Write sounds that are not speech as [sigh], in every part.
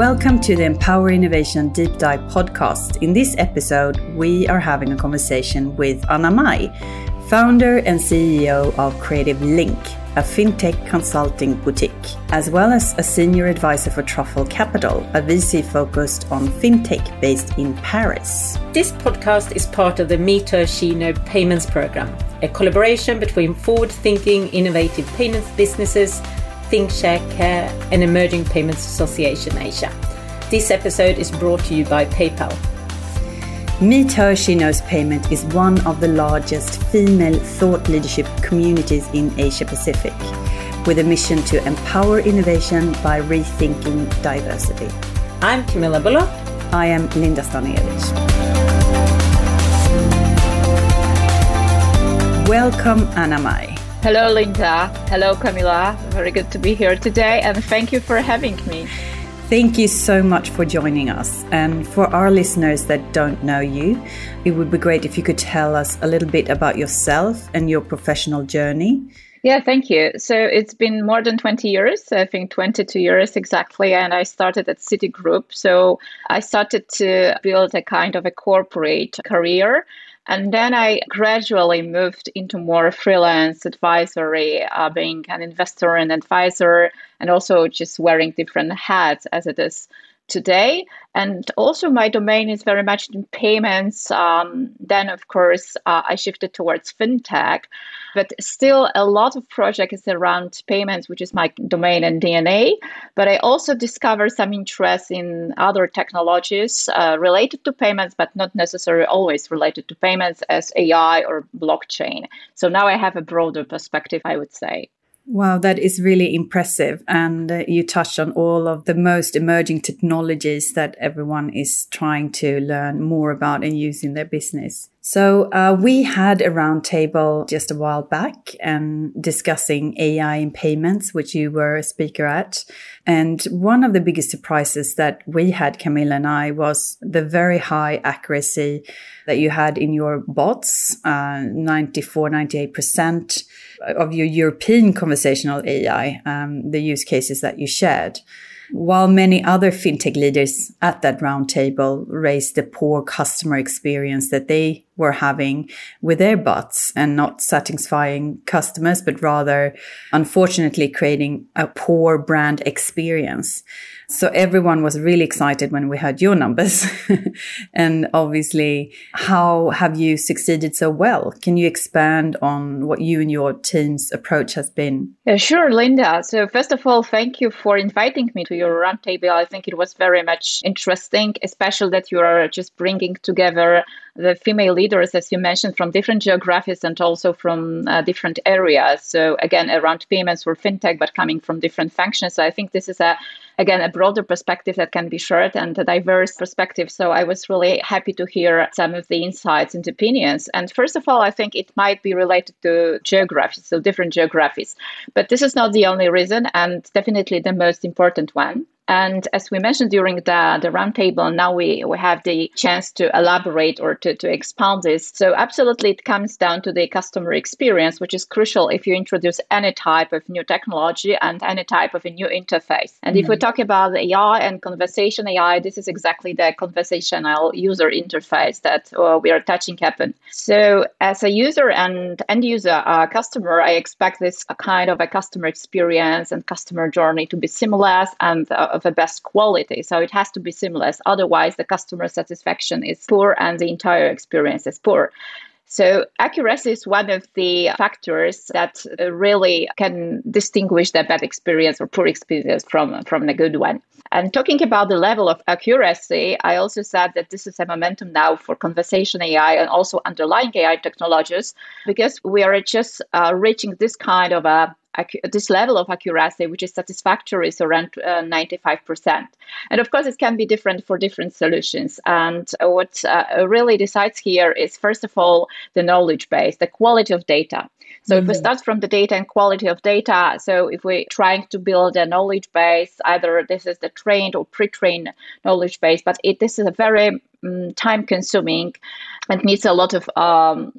Welcome to the Empower Innovation Deep Dive podcast. In this episode, we are having a conversation with Anna Maj, founder and CEO of Creative Link, a fintech consulting boutique, as well as a senior advisor for Truffle Capital, a VC focused on fintech based in Paris. This podcast is part of the She Know Payments Program, a collaboration between forward thinking, innovative payments businesses ThinkCheck and Emerging Payments Association Asia. This episode is brought to you by PayPal. Meet Her She Knows Payment is one of the largest female thought leadership communities in Asia Pacific, with a mission to empower innovation by rethinking diversity. I'm Camilla Bullock. I am Linda Stanojevic. Welcome, Anna Maj. Hello, Linda. Hello, Camilla. Very good to be here today, and thank you for having me. Thank you so much for joining us. And for our listeners that don't know you, it would be great if you could tell us a little bit about yourself and your professional journey. Yeah, thank you. So it's been more than 20 years, I think 22 years exactly. And I started at Citigroup. So I started to build a kind of a corporate career and then I gradually moved into more freelance advisory, uh, being an investor and advisor, and also just wearing different hats as it is today. And also, my domain is very much in payments. Um, then, of course, uh, I shifted towards fintech, but still, a lot of projects around payments, which is my domain and DNA. But I also discovered some interest in other technologies uh, related to payments, but not necessarily always related to payments, as AI or blockchain. So now I have a broader perspective, I would say. Wow, that is really impressive. And uh, you touched on all of the most emerging technologies that everyone is trying to learn more about and use in their business. So uh, we had a roundtable just a while back and discussing AI in payments, which you were a speaker at. And one of the biggest surprises that we had, Camilla and I, was the very high accuracy that you had in your bots, uh, 94, 98% of your European conversational AI, um, the use cases that you shared. While many other fintech leaders at that roundtable raised the poor customer experience that they were having with their bots and not satisfying customers, but rather, unfortunately, creating a poor brand experience. So everyone was really excited when we heard your numbers. [laughs] and obviously, how have you succeeded so well? Can you expand on what you and your team's approach has been? Yeah, sure, Linda. So first of all, thank you for inviting me to your roundtable. I think it was very much interesting, especially that you are just bringing together the female leaders, as you mentioned, from different geographies and also from uh, different areas. So again, around payments or fintech, but coming from different functions. So I think this is a again a broader perspective that can be shared and a diverse perspective. So I was really happy to hear some of the insights and opinions. And first of all, I think it might be related to geography, so different geographies. But this is not the only reason, and definitely the most important one. And as we mentioned during the, the roundtable, now we, we have the chance to elaborate or to, to expand this. So, absolutely, it comes down to the customer experience, which is crucial if you introduce any type of new technology and any type of a new interface. And mm-hmm. if we mm-hmm. talk about AI and conversation AI, this is exactly the conversational user interface that uh, we are touching upon. So, as a user and end user uh, customer, I expect this kind of a customer experience and customer journey to be seamless and uh, of a best quality. So it has to be seamless. Otherwise, the customer satisfaction is poor and the entire experience is poor. So, accuracy is one of the factors that really can distinguish the bad experience or poor experience from, from the good one. And talking about the level of accuracy, I also said that this is a momentum now for conversation AI and also underlying AI technologies because we are just uh, reaching this kind of a this level of accuracy, which is satisfactory, is around uh, 95%. And of course, it can be different for different solutions. And what uh, really decides here is, first of all, the knowledge base, the quality of data. So mm-hmm. if we mm-hmm. start from the data and quality of data, so if we're trying to build a knowledge base, either this is the trained or pre-trained knowledge base, but it, this is a very um, time consuming and needs a lot of um,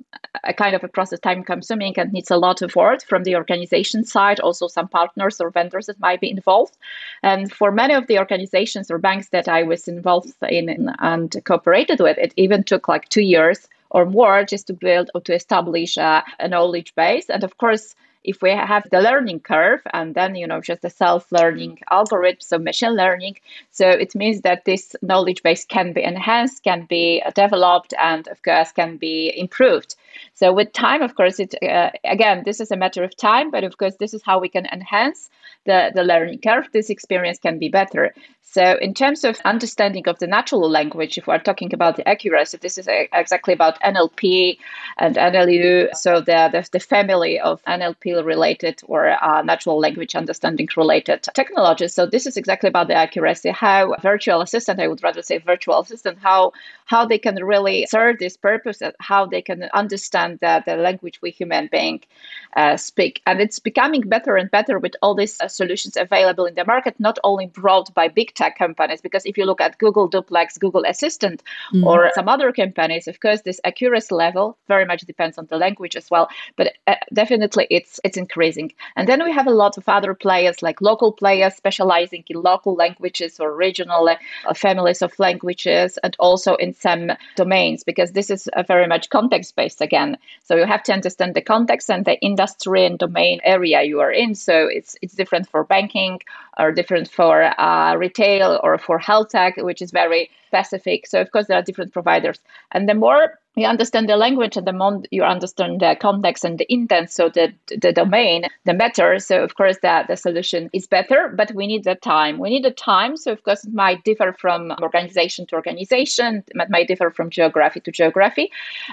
a kind of a process time consuming and needs a lot of work from the organization side also some partners or vendors that might be involved. And for many of the organizations or banks that i was involved in and cooperated with it even took like two years or more just to build or to establish a, a knowledge base. And of course if we have the learning curve and then you know just the self-learning algorithms so machine learning. So it means that this knowledge base can be enhanced can be developed and of course can be improved so with time of course it uh, again this is a matter of time but of course this is how we can enhance the, the learning curve this experience can be better so, in terms of understanding of the natural language, if we're talking about the accuracy, this is a, exactly about NLP and NLU. So, the, the, the family of NLP related or uh, natural language understanding related technologies. So, this is exactly about the accuracy, how virtual assistant, I would rather say virtual assistant, how how they can really serve this purpose, how they can understand the, the language we human being uh, speak. And it's becoming better and better with all these uh, solutions available in the market, not only brought by big tech companies, because if you look at Google Duplex, Google Assistant, mm. or some other companies, of course, this accuracy level very much depends on the language as well. But uh, definitely it's it's increasing. And then we have a lot of other players, like local players specializing in local languages or regional uh, families of languages, and also in some domains, because this is very much context based again. So you have to understand the context and the industry and domain area you are in. So it's it's different for banking or different for uh, retail or for health tech, which is very specific. So of course there are different providers, and the more you understand the language and the more you understand the context and the intent, so the the domain, the matter. So of course that the solution is better, but we need the time. We need the time. So of course it might differ from organization to organization. It might differ from geography to geography.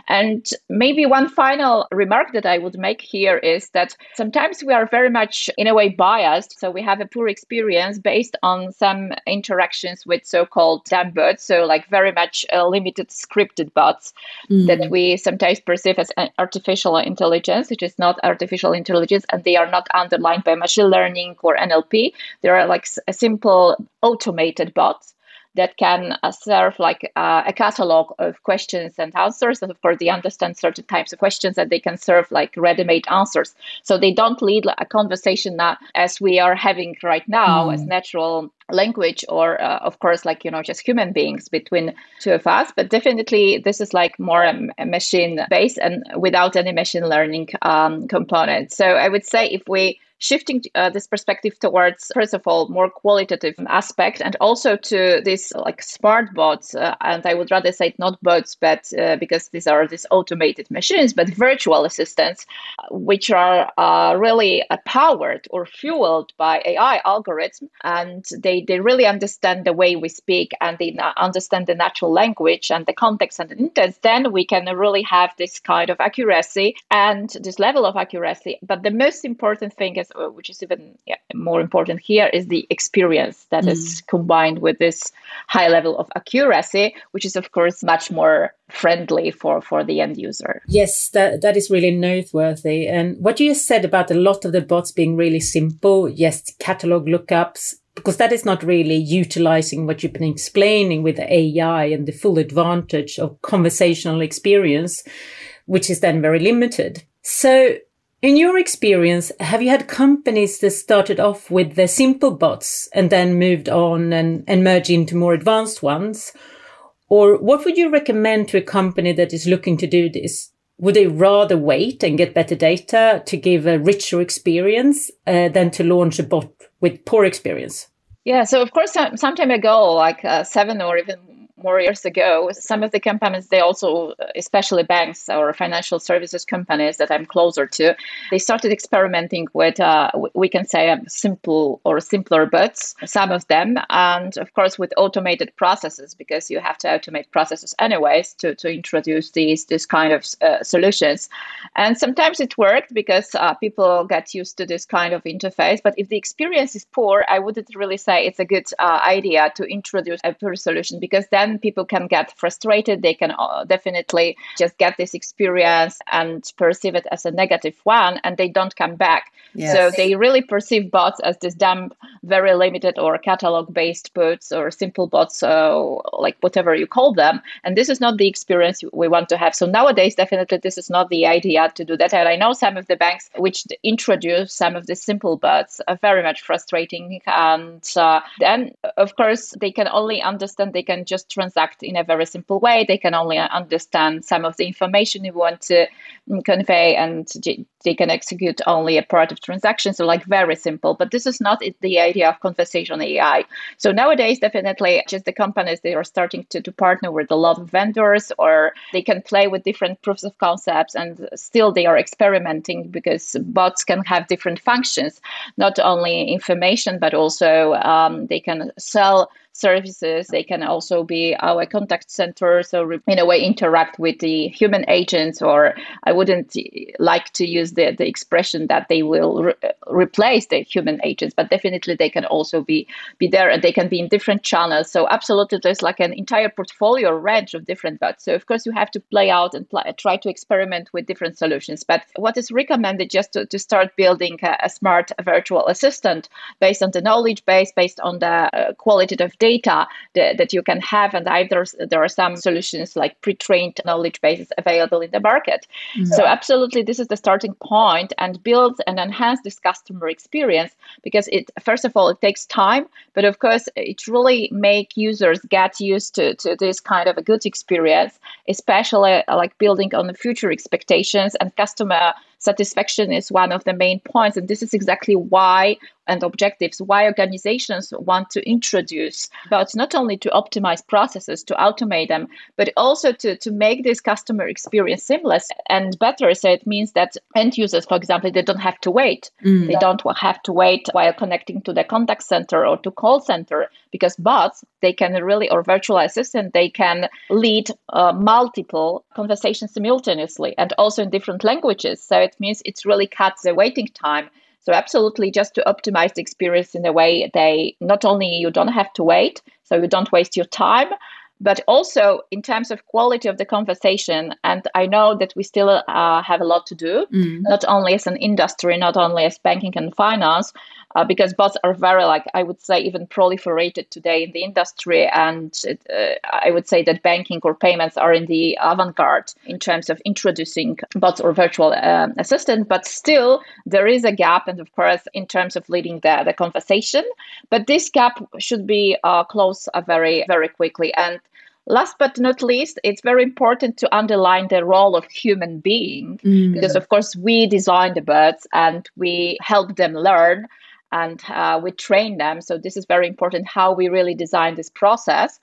And maybe one final remark that I would make here is that sometimes we are very much in a way biased. So we have a poor experience based on some interactions with so-called dumb bots. So like very much uh, limited scripted bots mm. that we sometimes perceive as artificial intelligence, which is not artificial intelligence, and they are not underlined by machine learning or NLP. They are like a simple automated bots that can uh, serve like uh, a catalog of questions and answers. And of course, they understand certain types of questions that they can serve like ready-made answers. So they don't lead a conversation as we are having right now mm. as natural language or uh, of course like you know just human beings between two of us but definitely this is like more a, a machine based and without any machine learning um, component so i would say if we shifting uh, this perspective towards first of all more qualitative aspect and also to these like smart bots uh, and i would rather say not bots but uh, because these are these automated machines but virtual assistants which are uh, really uh, powered or fueled by ai algorithms and they they really understand the way we speak and they understand the natural language and the context and the intent. Then we can really have this kind of accuracy and this level of accuracy. But the most important thing is uh, which is even yeah, more important here, is the experience that mm. is combined with this high level of accuracy, which is of course much more friendly for for the end user. Yes, that that is really noteworthy. And what you said about a lot of the bots being really simple, yes, catalog lookups, because that is not really utilizing what you've been explaining with AI and the full advantage of conversational experience, which is then very limited. So in your experience, have you had companies that started off with the simple bots and then moved on and, and merged into more advanced ones? Or what would you recommend to a company that is looking to do this? Would they rather wait and get better data to give a richer experience uh, than to launch a bot with poor experience? Yeah, so of course, some, some time ago, like uh, seven or even more years ago, some of the companies, they also, especially banks or financial services companies that I'm closer to, they started experimenting with, uh, we can say, um, simple or simpler bots, some of them, and of course with automated processes because you have to automate processes anyways to, to introduce these this kind of uh, solutions. And sometimes it worked because uh, people get used to this kind of interface. But if the experience is poor, I wouldn't really say it's a good uh, idea to introduce a poor solution because then then people can get frustrated. They can uh, definitely just get this experience and perceive it as a negative one, and they don't come back. Yes. So they really perceive bots as this dumb, very limited or catalog based bots or simple bots, so like whatever you call them. And this is not the experience we want to have. So nowadays, definitely, this is not the idea to do that. And I know some of the banks which introduce some of the simple bots are very much frustrating. And uh, then, of course, they can only understand, they can just transact in a very simple way. They can only understand some of the information you want to mm, convey, and they can execute only a part of transactions. So, like, very simple. But this is not the idea of conversational AI. So, nowadays, definitely, just the companies, they are starting to, to partner with a lot of vendors, or they can play with different proofs of concepts, and still they are experimenting because bots can have different functions, not only information, but also um, they can sell services. They can also be our contact center, so in a way interact with the human agents. Or I wouldn't like to use the, the expression that they will re- replace the human agents, but definitely they can also be be there and they can be in different channels. So absolutely, there's like an entire portfolio range of different bots. So of course you have to play out and pl- try to experiment with different solutions. But what is recommended just to, to start building a, a smart virtual assistant based on the knowledge base, based on the uh, qualitative data that, that you can have. And either there are some solutions like pre-trained knowledge bases available in the market. Mm-hmm. So absolutely, this is the starting point and build and enhance this customer experience because it first of all it takes time, but of course it really make users get used to, to this kind of a good experience, especially uh, like building on the future expectations and customer satisfaction is one of the main points. And this is exactly why and objectives why organizations want to introduce but not only to optimize processes to automate them but also to, to make this customer experience seamless and better so it means that end users for example they don't have to wait mm. they don't have to wait while connecting to the contact center or to call center because bots they can really or virtual assistant they can lead uh, multiple conversations simultaneously and also in different languages so it means it's really cuts the waiting time so absolutely just to optimize the experience in a way they not only you don't have to wait, so you don't waste your time, but also in terms of quality of the conversation. And I know that we still uh, have a lot to do, mm. not only as an industry, not only as banking and finance, uh, because bots are very, like I would say, even proliferated today in the industry. And it, uh, I would say that banking or payments are in the avant-garde in terms of introducing bots or virtual um, assistant. But still, there is a gap, and of course, in terms of leading the, the conversation. But this gap should be uh, closed uh, very, very quickly. And Last but not least, it's very important to underline the role of human being mm. because, of course, we design the bots and we help them learn and uh, we train them. So this is very important how we really design this process.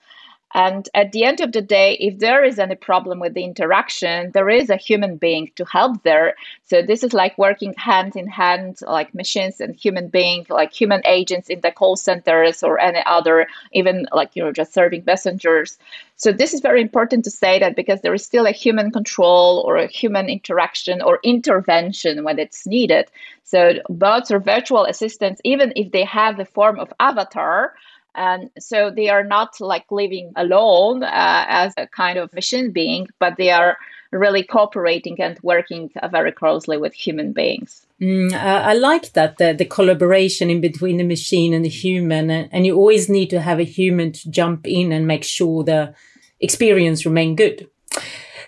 And at the end of the day, if there is any problem with the interaction, there is a human being to help there. So this is like working hand in hand, like machines and human beings, like human agents in the call centers or any other, even like, you know, just serving messengers. So this is very important to say that because there is still a human control or a human interaction or intervention when it's needed. So bots or virtual assistants, even if they have the form of avatar, and so they are not like living alone uh, as a kind of machine being, but they are really cooperating and working uh, very closely with human beings. Mm, I like that the, the collaboration in between the machine and the human, and, and you always need to have a human to jump in and make sure the experience remain good.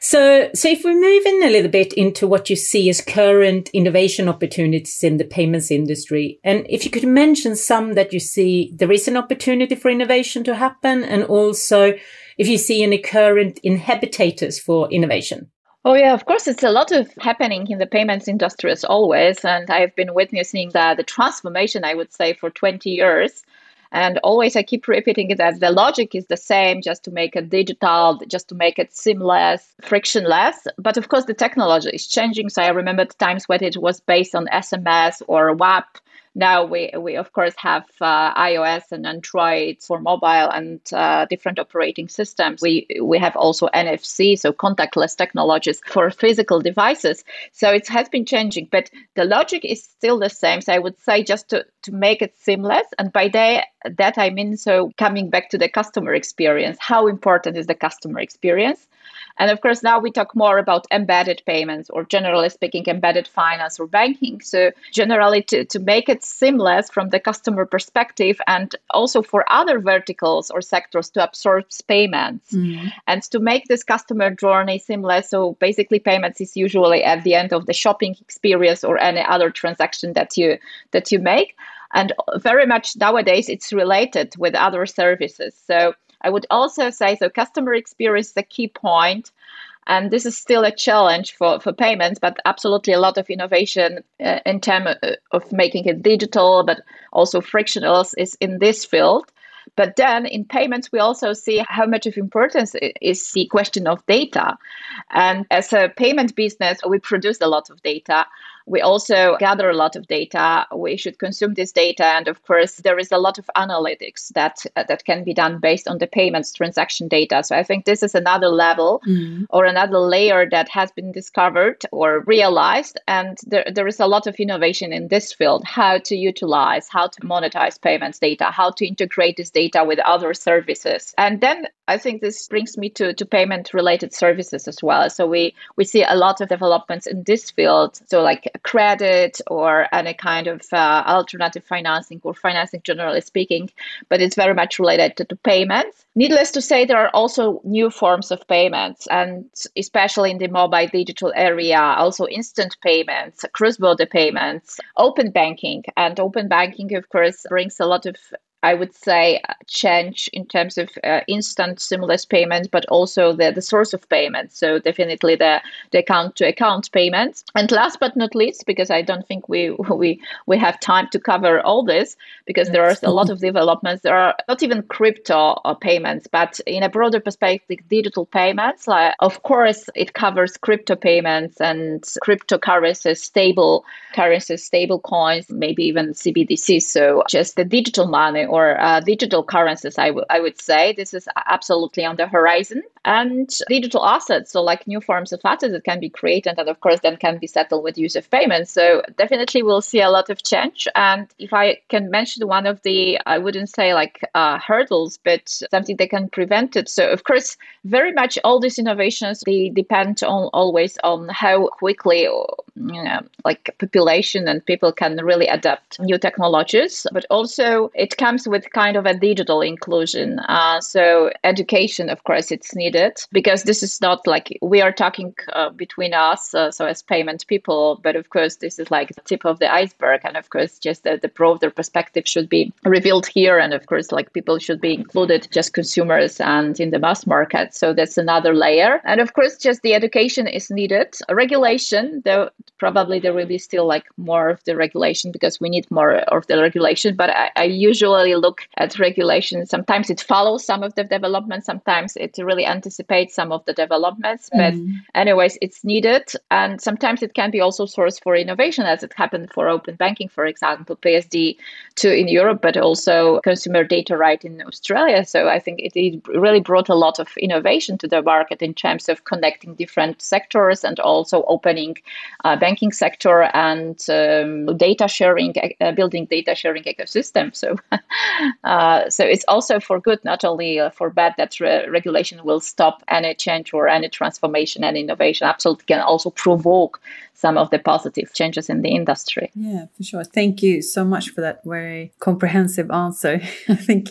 So, so if we move in a little bit into what you see as current innovation opportunities in the payments industry, and if you could mention some that you see there is an opportunity for innovation to happen, and also if you see any current inhibitors for innovation. Oh yeah, of course, it's a lot of happening in the payments industry as always, and I've been witnessing the, the transformation, I would say, for 20 years. And always I keep repeating that the logic is the same, just to make it digital, just to make it seamless, frictionless. But of course, the technology is changing. So I remember the times when it was based on SMS or WAP now we, we of course have uh, iOS and Android for mobile and uh, different operating systems. We we have also NFC, so contactless technologies for physical devices. So it has been changing, but the logic is still the same. So I would say just to to make it seamless. And by that, that I mean, so coming back to the customer experience, how important is the customer experience? And of course, now we talk more about embedded payments or generally speaking, embedded finance or banking. So, generally, to, to make it seamless from the customer perspective and also for other verticals or sectors to absorb payments mm. and to make this customer journey seamless. So, basically, payments is usually at the end of the shopping experience or any other transaction that you that you make and very much nowadays it's related with other services so I would also say so customer experience is a key point and this is still a challenge for, for payments but absolutely a lot of innovation uh, in terms of making it digital but also frictionless is in this field but then in payments, we also see how much of importance is the question of data. And as a payment business, we produce a lot of data we also gather a lot of data. We should consume this data, and of course, there is a lot of analytics that uh, that can be done based on the payments transaction data. So I think this is another level mm. or another layer that has been discovered or realized, and there, there is a lot of innovation in this field. How to utilize, how to monetize payments data, how to integrate this data with other services, and then I think this brings me to, to payment related services as well. So we, we see a lot of developments in this field. So like credit or any kind of uh, alternative financing or financing generally speaking, but it's very much related to, to payments. Needless to say, there are also new forms of payments and especially in the mobile digital area, also instant payments, cross-border payments, open banking. And open banking, of course, brings a lot of I would say, change in terms of uh, instant seamless payments, but also the, the source of payments. So definitely the, the account to account payments. And last but not least, because I don't think we [laughs] we we have time to cover all this, because there are a lot of [laughs] developments. There are not even crypto uh, payments, but in a broader perspective, digital payments. Like, of course, it covers crypto payments and cryptocurrencies, stable currencies, stable coins, maybe even CBDC. So just the digital money or uh, digital currencies, I, w- I would say. This is absolutely on the horizon. And digital assets, so like new forms of assets that can be created and, of course, then can be settled with use of payments. So definitely we'll see a lot of change. And if I can mention one of the, I wouldn't say like uh, hurdles, but something that can prevent it. So, of course, very much all these innovations, they depend on always on how quickly, you know, like population and people can really adapt new technologies. But also it comes with kind of a digital inclusion. Uh, so education, of course, it's needed because this is not like we are talking uh, between us, uh, so as payment people, but of course, this is like the tip of the iceberg. And of course, just the, the broader perspective should be revealed here. And of course, like people should be included, just consumers and in the mass market. So that's another layer. And of course, just the education is needed. Regulation, though, probably there will be still like more of the regulation because we need more of the regulation. But I, I usually look at regulation. Sometimes it follows some of the development. sometimes it really anticipates some of the developments. But, mm. anyways, it's needed. And sometimes it can be also source for innovation, as it happened for open banking, for example, PSD2 in Europe, but also consumer data right in Australia. So I think it, it really brought a lot of innovation to the market in terms of connecting different sectors and also opening uh, banking sector and um, data sharing, uh, building data sharing ecosystem. So [laughs] Uh, so it's also for good, not only uh, for bad, that re- regulation will stop any change or any transformation and innovation. Absolutely can also provoke some of the positive changes in the industry. Yeah, for sure. Thank you so much for that very comprehensive answer. [laughs] I think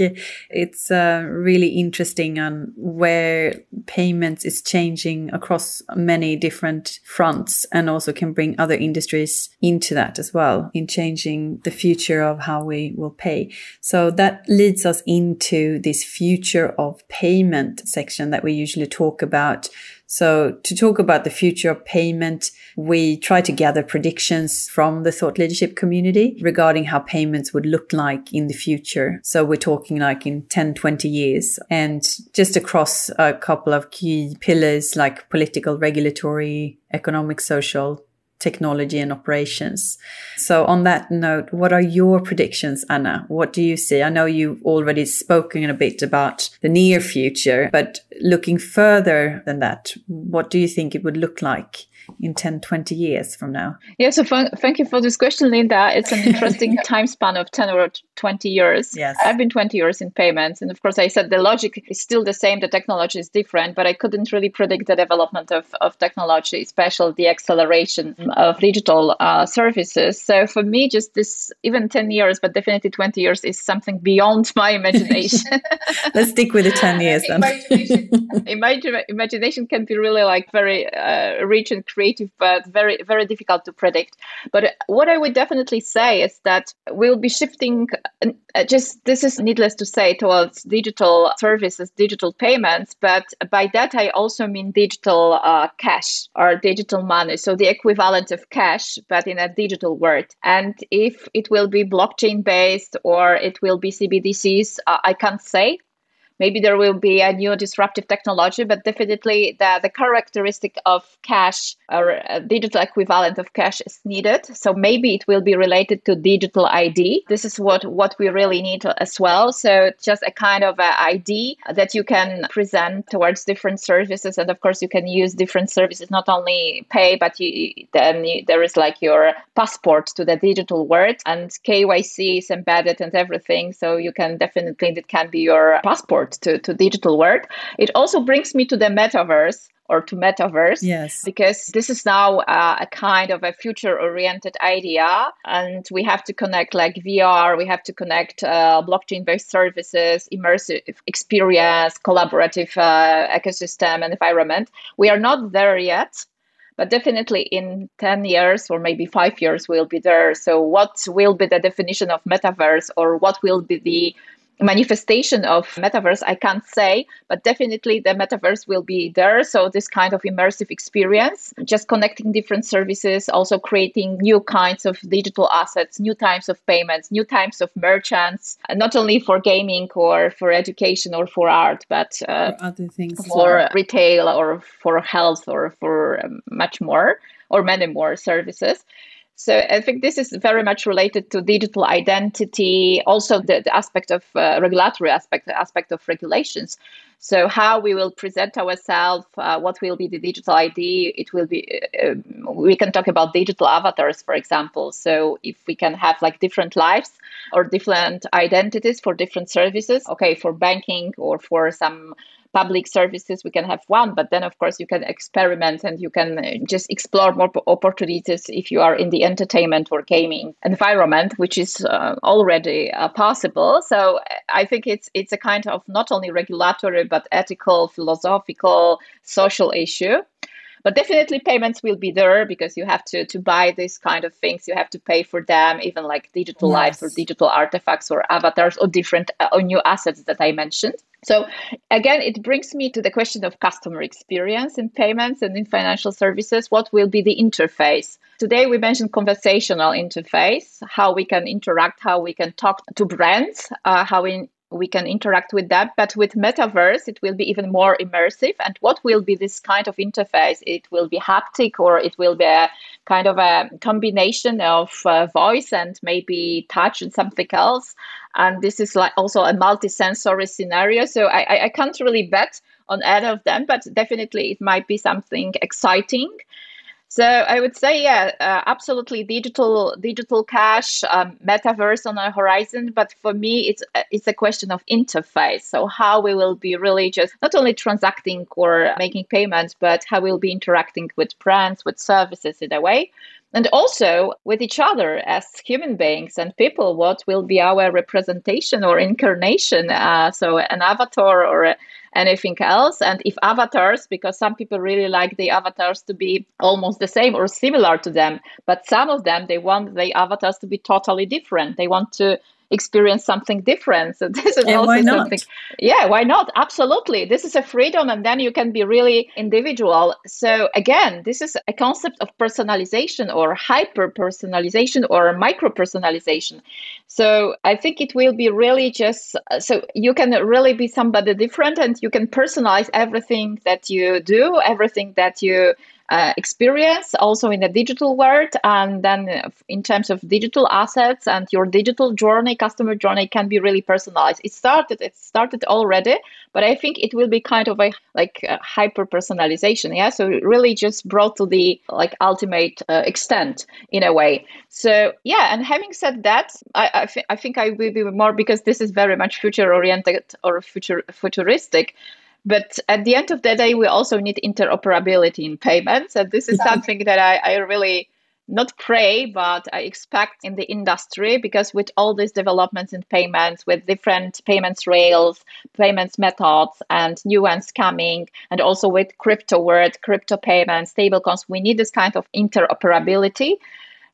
it's uh, really interesting on where payments is changing across many different fronts and also can bring other industries into that as well in changing the future of how we will pay. So that leads us into this future of payment section that we usually talk about so to talk about the future of payment, we try to gather predictions from the thought leadership community regarding how payments would look like in the future. So we're talking like in 10, 20 years and just across a couple of key pillars like political, regulatory, economic, social, technology and operations. So on that note, what are your predictions, Anna? What do you see? I know you've already spoken a bit about the near future, but looking further than that, what do you think it would look like in 10, 20 years from now? Yeah, so thank you for this question, Linda. It's an [laughs] interesting time span of 10 or 20 years. Yes. I've been 20 years in payments. And of course, I said the logic is still the same, the technology is different, but I couldn't really predict the development of, of technology, especially the acceleration of digital uh, services. So for me, just this, even 10 years, but definitely 20 years is something beyond [laughs] my imagination. [laughs] Let's stick with the 10 years then. imagination, imagination can be really like very uh, rich and creative, but very, very difficult to predict. But what I would definitely say is that we'll be shifting uh, just this is needless to say towards digital services, digital payments. But by that, I also mean digital uh, cash or digital money. So the equivalent of cash, but in a digital world. And if it will be blockchain based or it will be CBDCs, uh, I can't say maybe there will be a new disruptive technology, but definitely the, the characteristic of cash or a digital equivalent of cash is needed. So maybe it will be related to digital ID. This is what, what we really need as well. So just a kind of a ID that you can present towards different services. And of course, you can use different services, not only pay, but you, then you, there is like your passport to the digital world and KYC is embedded and everything. So you can definitely, it can be your passport to, to digital world. It also brings me to the metaverse or to metaverse. Yes. Because this is now uh, a kind of a future oriented idea. And we have to connect like VR, we have to connect uh, blockchain based services, immersive experience, collaborative uh, ecosystem and environment. We are not there yet. But definitely in 10 years or maybe five years, we'll be there. So, what will be the definition of metaverse, or what will be the manifestation of metaverse i can't say but definitely the metaverse will be there. So this kind of immersive experience just connecting different services also creating new kinds of digital assets new types of payments new types of merchants not only for gaming or for education or for art but uh, for other things for retail or for health or for um, much more or many more services so I think this is very much related to digital identity, also the, the aspect of uh, regulatory aspect, the aspect of regulations. So how we will present ourselves, uh, what will be the digital ID? It will be. Uh, we can talk about digital avatars, for example. So if we can have like different lives or different identities for different services, okay, for banking or for some public services we can have one but then of course you can experiment and you can uh, just explore more opportunities if you are in the entertainment or gaming environment which is uh, already uh, possible. So i think it's it's a kind of not only regulatory but ethical philosophical social issue but definitely payments will be there because you have to to buy these kind of things. You have to pay for them even like digital yes. lives or digital artifacts or avatars or different uh, or new assets that i mentioned. So again it brings me to the question of customer experience in payments and in financial services. What will be the interface? Today we mentioned conversational interface how we can interact how we can talk to brands uh, how we we can interact with that but with metaverse it will be even more immersive. And what will be this kind of interface? It will be haptic or it will be a kind of a combination of uh, voice and maybe touch and something else. And this is like also a multi-sensory scenario. So i, I can't really bet on either of them but definitely it might be something exciting so I would say, yeah, uh, absolutely digital digital cash, um, metaverse on the horizon. But for me, it's uh, it's a question of interface. So how we will be really just not only transacting or making payments, but how we'll be interacting with brands, with services in a way and also with each other as human beings and people what will be our representation or incarnation uh, so an avatar or anything else. And if avatars because some people really like the avatars to be almost the same or similar to them but some of them they want the avatars to be totally different. They want to experience something different. So [laughs] this is and also something. Yeah, why not? Absolutely. This is a freedom and then you can be really individual. So again, this is a concept of personalization or hyper personalization or micro personalization. So I think it will be really just so you can really be somebody different and you can personalize everything that you do, everything that you uh, experience also in the digital world and then in terms of digital assets and your digital journey customer journey can be really personalized. It started it started already but i think it will be kind of a like a hyper personalization yeah? So really just brought to the like ultimate uh, extent in a way. So yeah and having said that i I, th- I think i will be more because this is very much future oriented or future futuristic but at the end of the day, we also need interoperability in payments. And this is something that I, I really not pray, but I expect in the industry because with all these developments in payments, with different payments rails, payments methods, and new ones coming, and also with crypto world, crypto payments, stablecoins, we need this kind of interoperability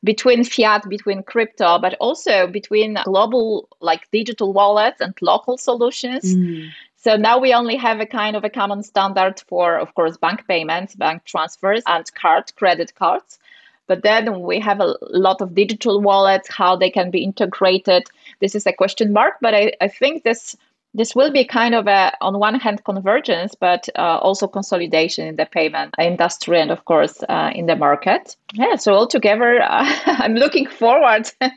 between fiat, between crypto, but also between global like digital wallets and local solutions. Mm. So now we only have a kind of a common standard for, of course, bank payments, bank transfers, and card, credit cards. But then we have a lot of digital wallets, how they can be integrated. This is a question mark, but I, I think this this will be kind of a on one hand convergence but uh, also consolidation in the payment industry and of course uh, in the market yeah so altogether uh, [laughs] i'm looking forward [laughs] uh,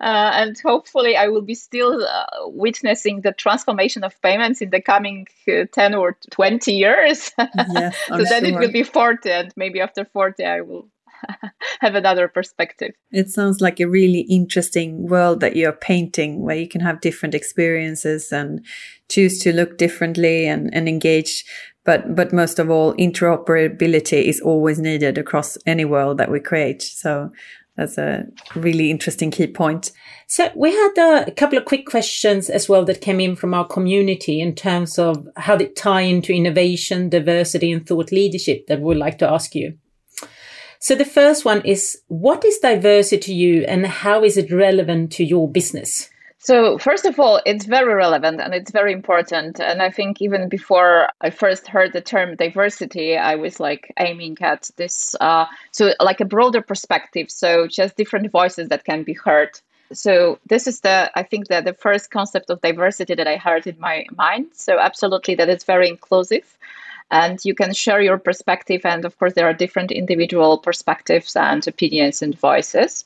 and hopefully i will be still uh, witnessing the transformation of payments in the coming uh, 10 or 20 years [laughs] yes, so then sure. it will be 40 and maybe after 40 i will [laughs] have another perspective. It sounds like a really interesting world that you're painting where you can have different experiences and choose to look differently and, and engage. But, but most of all, interoperability is always needed across any world that we create. So that's a really interesting key point. So we had a, couple of quick questions as well that came in from our community in terms of how they tie into innovation, diversity, and thought leadership that we'd like to ask you. So the first one is what is diversity to you and how is it relevant to your business? So, first of all, it's very relevant and it's very important. And I think even before I first heard the term diversity, I was like aiming at this, uh, so like a broader perspective. So, just different voices that can be heard. So, this is the, I think that the first concept of diversity that I heard in my mind. So, absolutely, that it's very inclusive and you can share your perspective. And of course, there are different individual perspectives and opinions and voices.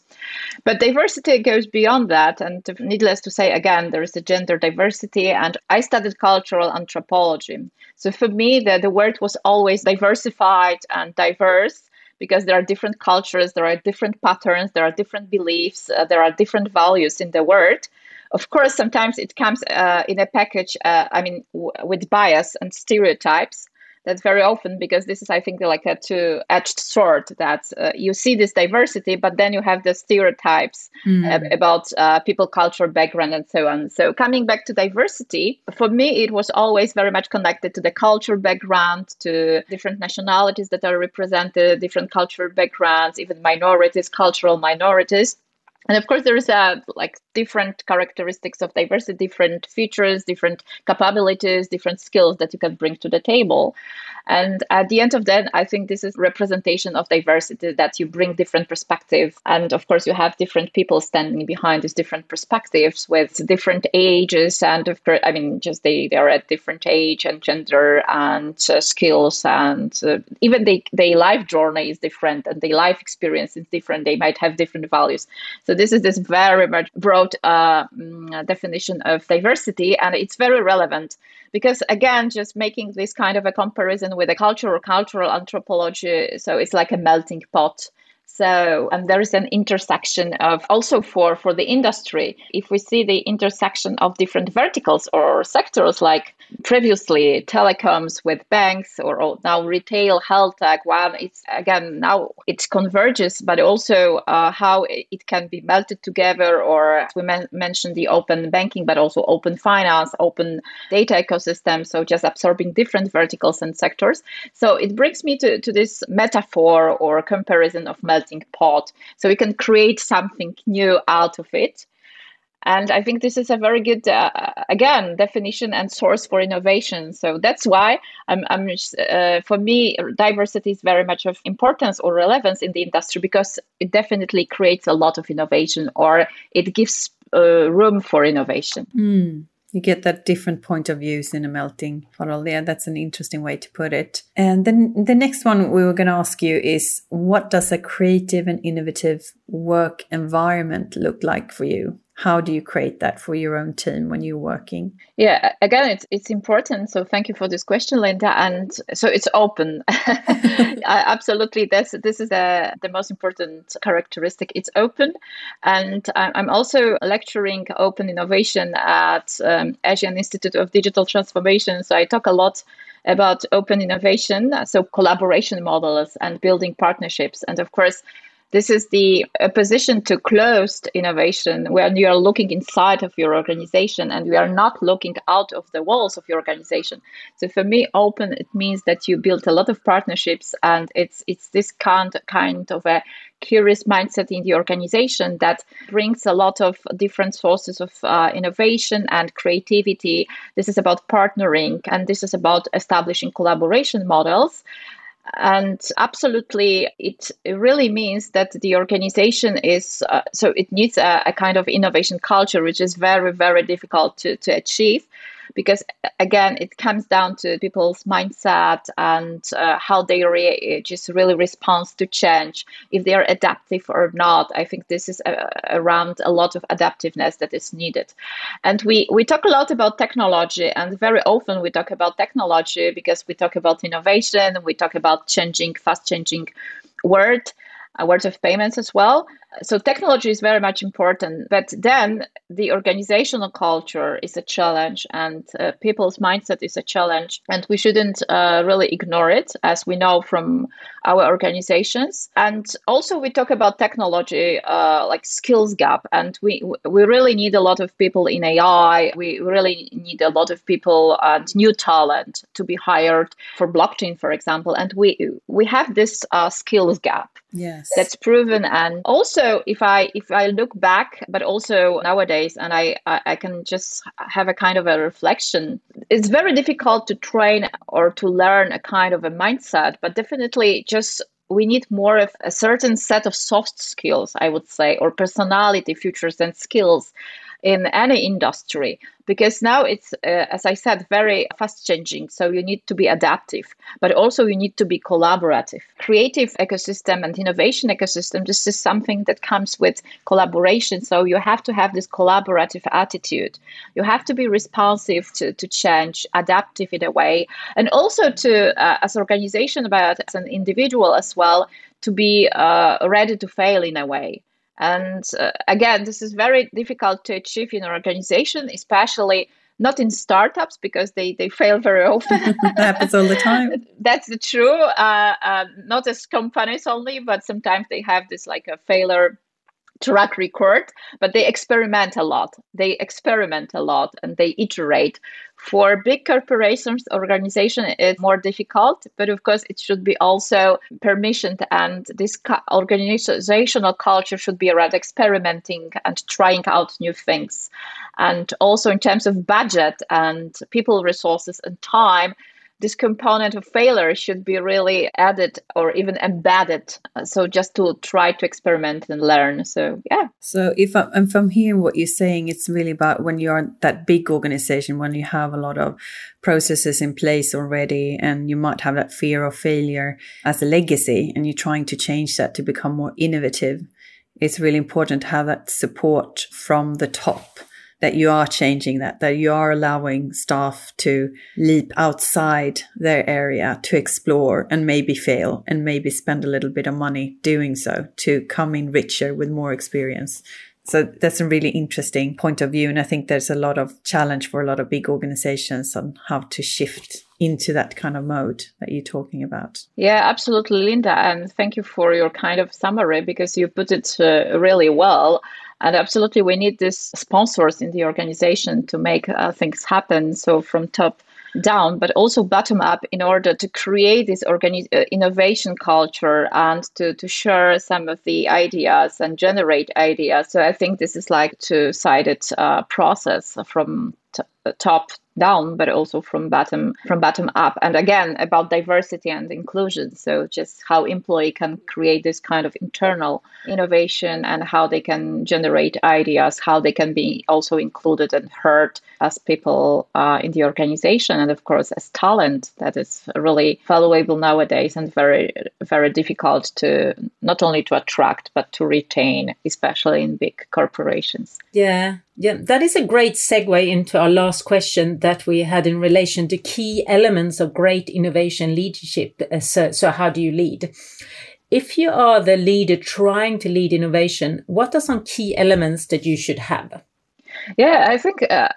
But diversity goes beyond that. And needless to say, again, there is a gender diversity. And I studied cultural anthropology. So for me, the, the word was always diversified and diverse because there are different cultures, there are different patterns, there are different beliefs, uh, there are different values in the world. Of course, sometimes it comes uh, in a package, uh, I mean, w- with bias and stereotypes that's very often because this is i think like a two-edged sword that uh, you see this diversity but then you have the stereotypes mm. about uh, people culture background and so on so coming back to diversity for me it was always very much connected to the culture background to different nationalities that are represented different cultural backgrounds even minorities cultural minorities and of course there is a like different characteristics of diversity different features different capabilities different skills that you can bring to the table. And at the end of that i think this is representation of diversity that you bring different perspectives. And of course you have different people standing behind these different perspectives with different ages and of course i mean just they, they are at different age and gender and uh, skills and uh, even they, their life journey is different and their life experience is different. They might have different values. So this is this very much broad uh, mm, definition of diversity and it's very relevant because again just making this kind of a comparison with a cultural cultural anthropology so it's like a melting pot so and there is an intersection of also for for the industry if we see the intersection of different verticals or sectors like previously telecoms with banks or now retail health tech one it's again now it converges but also uh, how it can be melted together or we men- mentioned the open banking but also open finance open data ecosystem so just absorbing different verticals and sectors. So it brings me to, to this metaphor or comparison of melting pot so we can create something new out of it and I think this is a very good, uh, again, definition and source for innovation. So that's why I'm, I'm uh, for me, diversity is very much of importance or relevance in the industry because it definitely creates a lot of innovation or it gives uh, room for innovation. Mm. You get that different point of views in a melting funnel. Yeah, that's an interesting way to put it. And then the next one we were going to ask you is what does a creative and innovative work environment look like for you? How do you create that for your own team when you're working? Yeah again it's it's important. So thank you for this question linda. And so it's open. [laughs] Absolutely. This this is a, the most important characteristic. It's open. And i'm also lecturing open innovation at um, asian institute of digital transformation. So i talk a lot about open innovation so collaboration models and building partnerships. And of course this is the opposition to closed innovation, when you are looking inside of your organization and you are not looking out of the walls of your organization. So for me, open it means that you build a lot of partnerships, and it's it's this kind kind of a curious mindset in the organization that brings a lot of different sources of uh, innovation and creativity. This is about partnering, and this is about establishing collaboration models. And absolutely, it really means that the organization is uh, so it needs a, a, kind of innovation culture, which is very, very difficult to, to achieve because again it comes down to people's mindset and uh, how they re- just really respond to change if they are adaptive or not. I think this is uh, around a lot of adaptiveness that is needed. And we we talk a lot about technology and very often we talk about technology because we talk about innovation we talk about changing fast changing world words of payments as well. So technology is very much important, but then the organizational culture is a challenge, and uh, people's mindset is a challenge, and we shouldn't uh, really ignore it, as we know from our organizations. And also, we talk about technology uh, like skills gap, and we we really need a lot of people in AI. We really need a lot of people and new talent to be hired for blockchain, for example. And we we have this uh, skills gap yes. That's proven. And also if i if i look back but also nowadays and I, I i can just have a kind of a reflection it's very difficult to train or to learn a kind of a mindset but definitely just we need more of a certain set of soft skills i would say or personality features and skills in any industry because now it's uh, as i said very fast changing so you need to be adaptive but also you need to be collaborative. Creative ecosystem and innovation ecosystem this is something that comes with collaboration so you have to have this collaborative attitude. You have to be responsive to, to change adaptive in a way and also to uh, as organization but as an individual as well to be uh, ready to fail in a way and uh, again, this is very difficult to achieve in an organization, especially not in startups because they, they fail very [laughs] often. that happens all the time. [laughs] That's the true. Uh, uh, not as companies only, but sometimes they have this like a failure track record, but they experiment a lot. They experiment a lot and they iterate. For big corporations, organization is more difficult, but of course it should be also permissioned and this organizational culture should be around experimenting and trying out new things. And also in terms of budget and people resources and time, this component of failure should be really added or even embedded. Uh, so just to try to experiment and learn. So yeah. So if I, am from hearing what you're saying, it's really about when you're that big organization, when you have a lot of processes in place already, and you might have that fear of failure as a legacy, and you're trying to change that to become more innovative. It's really important to have that support from the top that you are changing that, that you are allowing staff to leap outside their area to explore and maybe fail and maybe spend a little bit of money doing so to come in richer with more experience. So that's a really interesting point of view. And I think there's a lot of challenge for a lot of big organizations on how to shift into that kind of mode that you're talking about. Yeah, absolutely, Linda. And thank you for your kind of summary because you put it uh, really well. And absolutely, we need these sponsors in the organization to make uh, things happen. So from top down, but also bottom up in order to create this organi- uh, innovation culture and to, to share some of the ideas and generate ideas. So I think this is like two sided uh, process from t- top down but also from bottom from bottom up. And again about diversity and inclusion. So just how employee can create this kind of internal innovation and how they can generate ideas how they can be also included and heard as people uh, in the organization. And of course as talent that is really valuable nowadays and very very difficult to not only to attract but to retain especially in big corporations. Yeah yeah, that is a great segue into our last question that we had in relation to key elements of great innovation leadership. Uh, so, so how do you lead? If you are the leader trying to lead innovation, what are some key elements that you should have? Yeah, I think uh,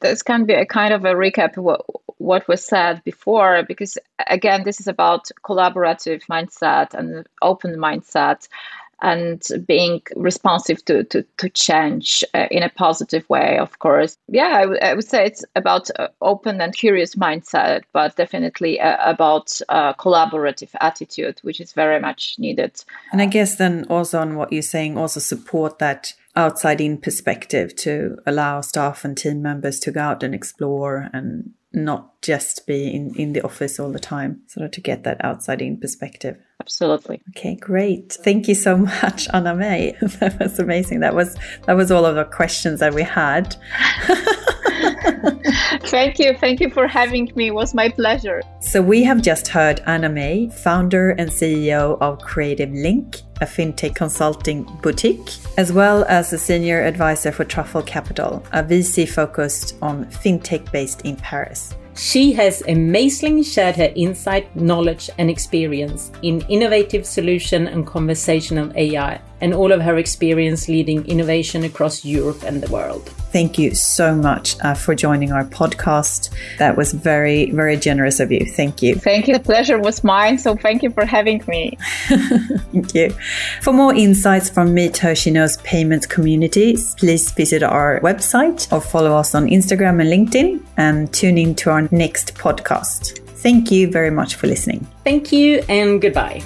this can be a kind of a recap of what, what was said before, because again, this is about collaborative mindset and open mindset and being responsive to, to, to change uh, in a positive way, of course. Yeah, I, w- I would say it's about uh, open and curious mindset, but definitely uh, about uh, collaborative attitude, which is very much needed. And I guess then also on what you're saying, also support that outside in perspective to allow staff and team members to go out and explore and not just be in, in the office all the time, sort of to get that outside in perspective. Absolutely. Okay, great. Thank you so [laughs] much, Anna Maj. [laughs] that was amazing. That was that was all of the questions that we had. [laughs] Thank you. Thank you for having me. It was my pleasure. So we have just heard Anna Maj, founder and CEO of Creative Link, a fintech consulting boutique, as well as a senior advisor for Truffle Capital, a VC focused on fintech based in Paris. She has amazingly shared her insight, knowledge, and experience in innovative solution and conversational AI, and all of her experience leading innovation across Europe and the world. Thank you so much uh, for joining our podcast. That was very, very generous of you. Thank you. Thank you. The pleasure was mine. So thank you for having me. [laughs] thank you. For more insights from Meet Her She Knows Payments communities, please visit our website or follow us on Instagram and LinkedIn and tune in to our next podcast. Thank you very much for listening. Thank you and goodbye.